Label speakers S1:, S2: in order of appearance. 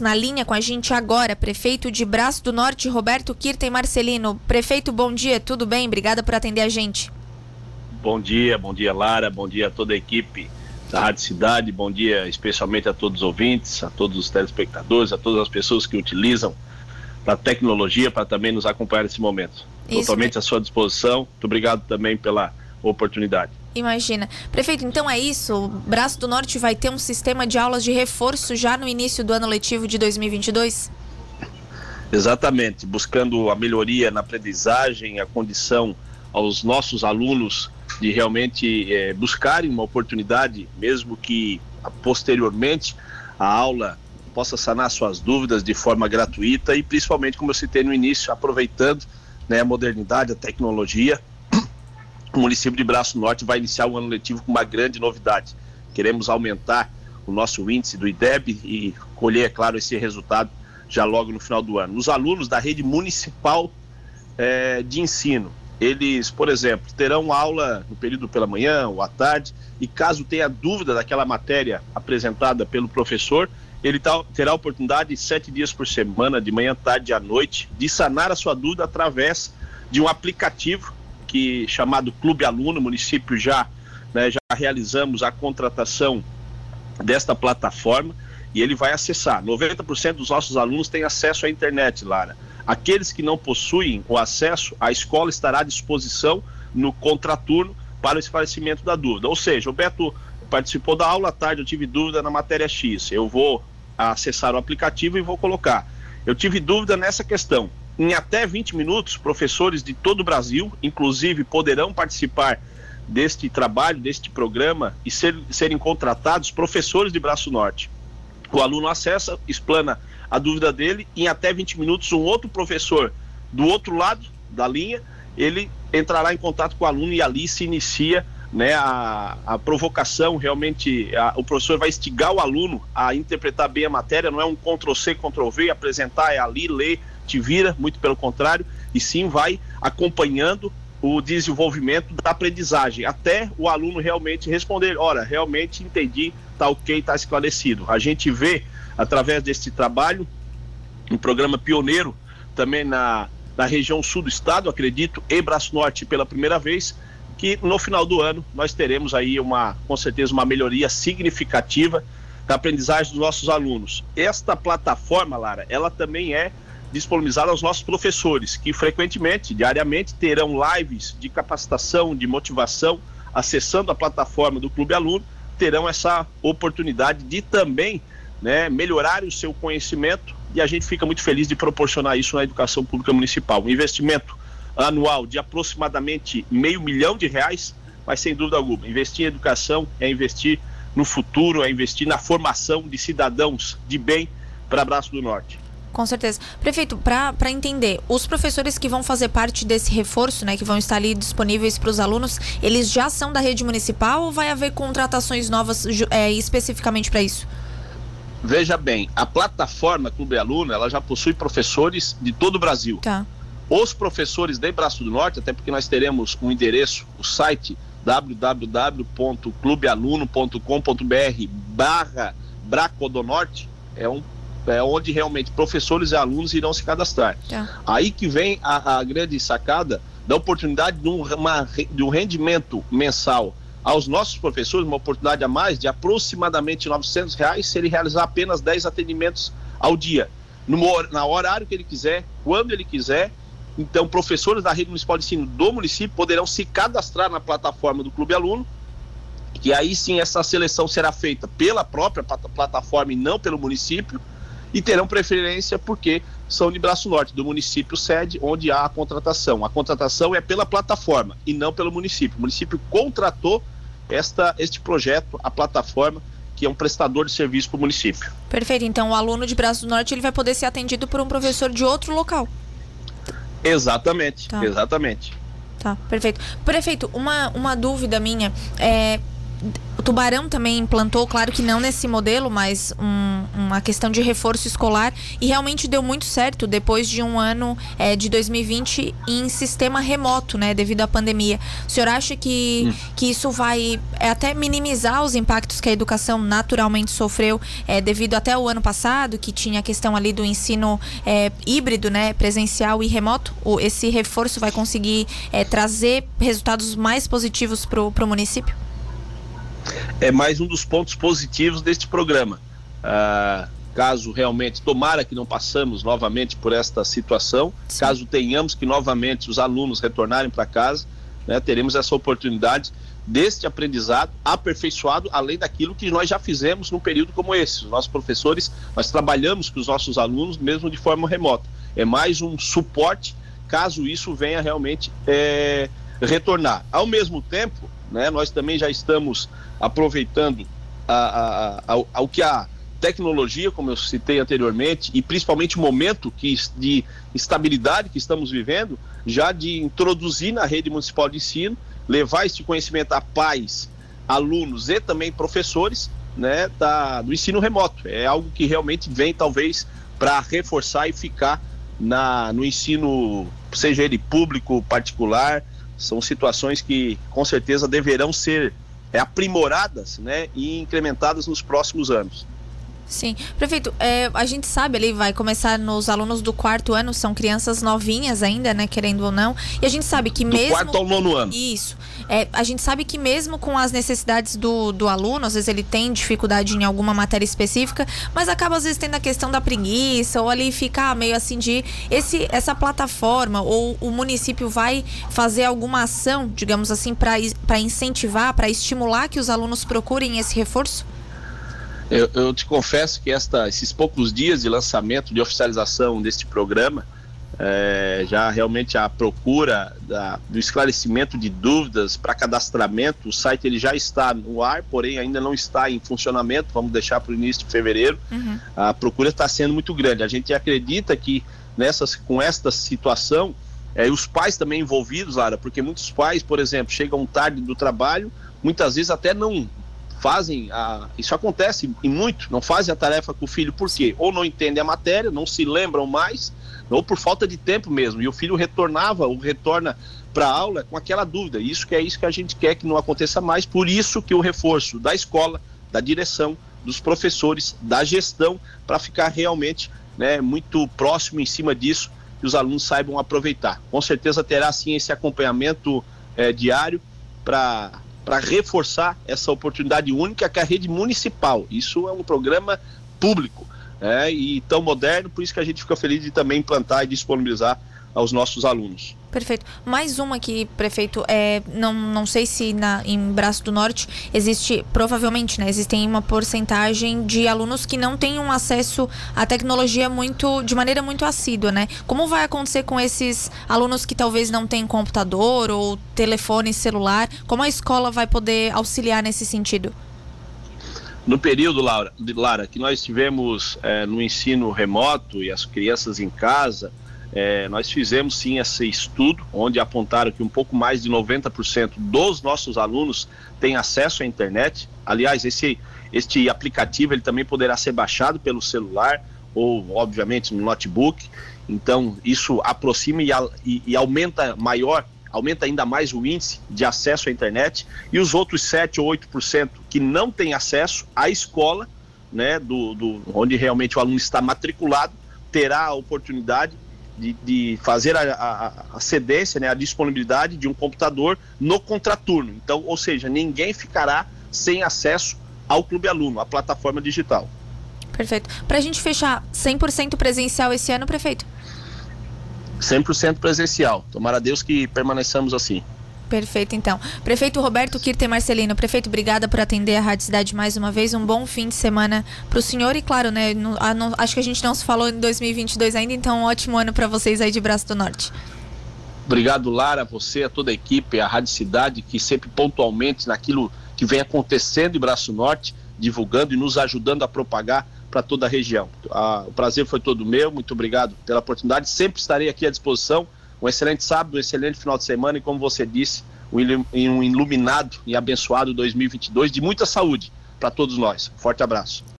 S1: Na linha com a gente agora, prefeito de Braço do Norte, Roberto Kirten Marcelino. Prefeito, bom dia, tudo bem? Obrigada por atender a gente.
S2: Bom dia, bom dia Lara, bom dia a toda a equipe da Rádio Cidade, bom dia especialmente a todos os ouvintes, a todos os telespectadores, a todas as pessoas que utilizam a tecnologia para também nos acompanhar nesse momento. Isso Totalmente à sua disposição. Muito obrigado também pela oportunidade.
S1: Imagina. Prefeito, então é isso. O Braço do Norte vai ter um sistema de aulas de reforço já no início do ano letivo de 2022?
S2: Exatamente, buscando a melhoria na aprendizagem, a condição aos nossos alunos de realmente é, buscarem uma oportunidade, mesmo que posteriormente a aula possa sanar suas dúvidas de forma gratuita e principalmente, como eu citei no início, aproveitando né, a modernidade, a tecnologia o município de Braço Norte vai iniciar o ano letivo com uma grande novidade. Queremos aumentar o nosso índice do IDEB e colher, é claro, esse resultado já logo no final do ano. Os alunos da rede municipal é, de ensino, eles, por exemplo, terão aula no período pela manhã ou à tarde, e caso tenha dúvida daquela matéria apresentada pelo professor, ele terá a oportunidade sete dias por semana, de manhã, tarde e à noite, de sanar a sua dúvida através de um aplicativo que chamado Clube Aluno, município já, né, já realizamos a contratação desta plataforma e ele vai acessar. 90% dos nossos alunos têm acesso à internet, Lara. Aqueles que não possuem o acesso, a escola estará à disposição no contraturno para o esclarecimento da dúvida. Ou seja, o Beto participou da aula à tarde, eu tive dúvida na matéria X. Eu vou acessar o aplicativo e vou colocar. Eu tive dúvida nessa questão. Em até 20 minutos, professores de todo o Brasil, inclusive, poderão participar deste trabalho, deste programa e ser, serem contratados professores de Braço Norte. O aluno acessa, explana a dúvida dele, e em até 20 minutos, um outro professor do outro lado da linha, ele entrará em contato com o aluno e ali se inicia né, a, a provocação, realmente, a, o professor vai instigar o aluno a interpretar bem a matéria, não é um Ctrl-C, Ctrl-V, apresentar, é ali, ler, te vira, muito pelo contrário, e sim vai acompanhando o desenvolvimento da aprendizagem, até o aluno realmente responder, ora, realmente entendi, tá ok, tá esclarecido. A gente vê, através desse trabalho, um programa pioneiro também na, na região sul do estado, acredito, em Braço Norte pela primeira vez, que no final do ano nós teremos aí uma, com certeza, uma melhoria significativa da aprendizagem dos nossos alunos. Esta plataforma, Lara, ela também é disponibilizada aos nossos professores, que frequentemente, diariamente, terão lives de capacitação, de motivação, acessando a plataforma do Clube Aluno, terão essa oportunidade de também né, melhorar o seu conhecimento e a gente fica muito feliz de proporcionar isso na educação pública municipal. Um investimento anual de aproximadamente meio milhão de reais, mas sem dúvida alguma, investir em educação é investir no futuro, é investir na formação de cidadãos de bem para Braço do Norte.
S1: Com certeza. Prefeito, para entender, os professores que vão fazer parte desse reforço, né, que vão estar ali disponíveis para os alunos, eles já são da rede municipal ou vai haver contratações novas é, especificamente para isso?
S2: Veja bem, a plataforma Clube Aluno, ela já possui professores de todo o Brasil. Tá. Os professores de Braço do Norte, até porque nós teremos um endereço, o site www.clubealuno.com.br barra Bracodonorte, é um é onde realmente professores e alunos irão se cadastrar. Tá. Aí que vem a, a, grande sacada da oportunidade de um, uma, de um rendimento mensal aos nossos professores, uma oportunidade a mais de aproximadamente 900 reais se ele realizar apenas 10 atendimentos ao dia, no, na horário que ele quiser, quando ele quiser. Então, professores da rede municipal de ensino do município poderão se cadastrar na plataforma do Clube Aluno, que aí sim essa seleção será feita pela própria plataforma e não pelo município e terão preferência porque são de Braço Norte, do município sede, onde há a contratação. A contratação é pela plataforma e não pelo município. O município contratou esta, este projeto, a plataforma, que é um prestador de serviço para o município.
S1: Perfeito. Então, o aluno de Braço do Norte ele vai poder ser atendido por um professor de outro local.
S2: Exatamente, tá. exatamente.
S1: Tá, perfeito. Prefeito, uma, uma dúvida minha é o Tubarão também implantou, claro que não nesse modelo, mas um, uma questão de reforço escolar e realmente deu muito certo depois de um ano é, de 2020 em sistema remoto, né, devido à pandemia. O senhor acha que, hum. que isso vai é, até minimizar os impactos que a educação naturalmente sofreu é, devido até o ano passado, que tinha a questão ali do ensino é, híbrido, né, presencial e remoto? Esse reforço vai conseguir trazer resultados mais positivos para o município?
S2: É mais um dos pontos positivos deste programa. Ah, caso realmente, tomara que não passamos novamente por esta situação, Sim. caso tenhamos que novamente os alunos retornarem para casa, né, teremos essa oportunidade deste aprendizado aperfeiçoado, além daquilo que nós já fizemos num período como esse. Os nossos professores, nós trabalhamos com os nossos alunos mesmo de forma remota. É mais um suporte caso isso venha realmente é, retornar. Ao mesmo tempo, né, nós também já estamos aproveitando a, a, a, ao, que a tecnologia, como eu citei anteriormente, e principalmente o momento que, de estabilidade que estamos vivendo, já de introduzir na rede municipal de ensino, levar esse conhecimento a pais, alunos e também professores né, da, do ensino remoto. É algo que realmente vem, talvez, para reforçar e ficar na, no ensino, seja ele público, particular, são situações que com certeza deverão ser aprimoradas né, e incrementadas nos próximos anos.
S1: Sim. Prefeito, é, a gente sabe ali, vai começar nos alunos do quarto ano, são crianças novinhas ainda, né, querendo ou não. E a gente sabe que
S2: do
S1: mesmo.
S2: quarto ao nono ano.
S1: Isso. É, a gente sabe que mesmo com as necessidades do, do aluno, às vezes ele tem dificuldade em alguma matéria específica, mas acaba às vezes tendo a questão da preguiça, ou ali ficar meio assim de. Esse, essa plataforma, ou o município vai fazer alguma ação, digamos assim, para incentivar, para estimular que os alunos procurem esse reforço?
S2: Eu, eu, te confesso que esta, esses poucos dias de lançamento, de oficialização deste programa, é, já realmente a procura da, do esclarecimento de dúvidas para cadastramento, o site ele já está no ar, porém ainda não está em funcionamento, vamos deixar para o início de fevereiro. Uhum. A procura está sendo muito grande. A gente acredita que nessas, com esta situação, é, os pais também envolvidos, Lara, porque muitos pais, por exemplo, chegam tarde do trabalho, muitas vezes até não fazem a, isso acontece em muito, não fazem a tarefa com o filho por quê? Ou não entendem a matéria, não se lembram mais, ou por falta de tempo mesmo. E o filho retornava ou retorna para a aula com aquela dúvida. Isso que é isso que a gente quer que não aconteça mais. Por isso que o reforço da escola, da direção, dos professores, da gestão, para ficar realmente né, muito próximo em cima disso, que os alunos saibam aproveitar. Com certeza terá sim esse acompanhamento é, diário para para reforçar essa oportunidade única que é a rede municipal. Isso é um programa público é, e tão moderno, por isso que a gente fica feliz de também implantar e disponibilizar aos nossos alunos.
S1: Perfeito. Mais uma aqui, prefeito, é, não, não sei se na, em Braço do Norte existe, provavelmente, né? Existem uma porcentagem de alunos que não têm um acesso à tecnologia muito, de maneira muito assídua, né? Como vai acontecer com esses alunos que talvez não têm computador ou telefone celular? Como a escola vai poder auxiliar nesse sentido?
S2: No período, Laura, Lara, que nós tivemos é, no ensino remoto e as crianças em casa, é, nós fizemos sim esse estudo, onde apontaram que um pouco mais de 90% dos nossos alunos têm acesso à internet. Aliás, esse, este aplicativo ele também poderá ser baixado pelo celular ou, obviamente, no notebook. Então, isso aproxima e, e, e aumenta maior aumenta ainda mais o índice de acesso à internet, e os outros 7 ou 8% que não têm acesso à escola, né, do, do, onde realmente o aluno está matriculado, terá a oportunidade de, de fazer a, a, a, cedência, né, a disponibilidade de um computador no contraturno. Então, ou seja, ninguém ficará sem acesso ao Clube Aluno, a plataforma digital.
S1: Perfeito. Para a gente fechar 100% presencial esse ano, prefeito?
S2: 100% presencial. Tomara a Deus que permaneçamos assim.
S1: Perfeito, então. Prefeito Roberto Kirten Marcelino, prefeito, obrigada por atender a Rádio Cidade mais uma vez. Um bom fim de semana para o senhor e, claro, né? No, a, no, acho que a gente não se falou em 2022 ainda, então um ótimo ano para vocês aí de Braço do Norte.
S2: Obrigado, Lara, você, a toda a equipe, a Rádio Cidade, que sempre pontualmente naquilo que vem acontecendo em Braço Norte, divulgando e nos ajudando a propagar para toda a região. Ah, o prazer foi todo meu, muito obrigado pela oportunidade. Sempre estarei aqui à disposição um excelente sábado, um excelente final de semana e, como você disse, um iluminado e abençoado 2022 de muita saúde para todos nós. Forte abraço.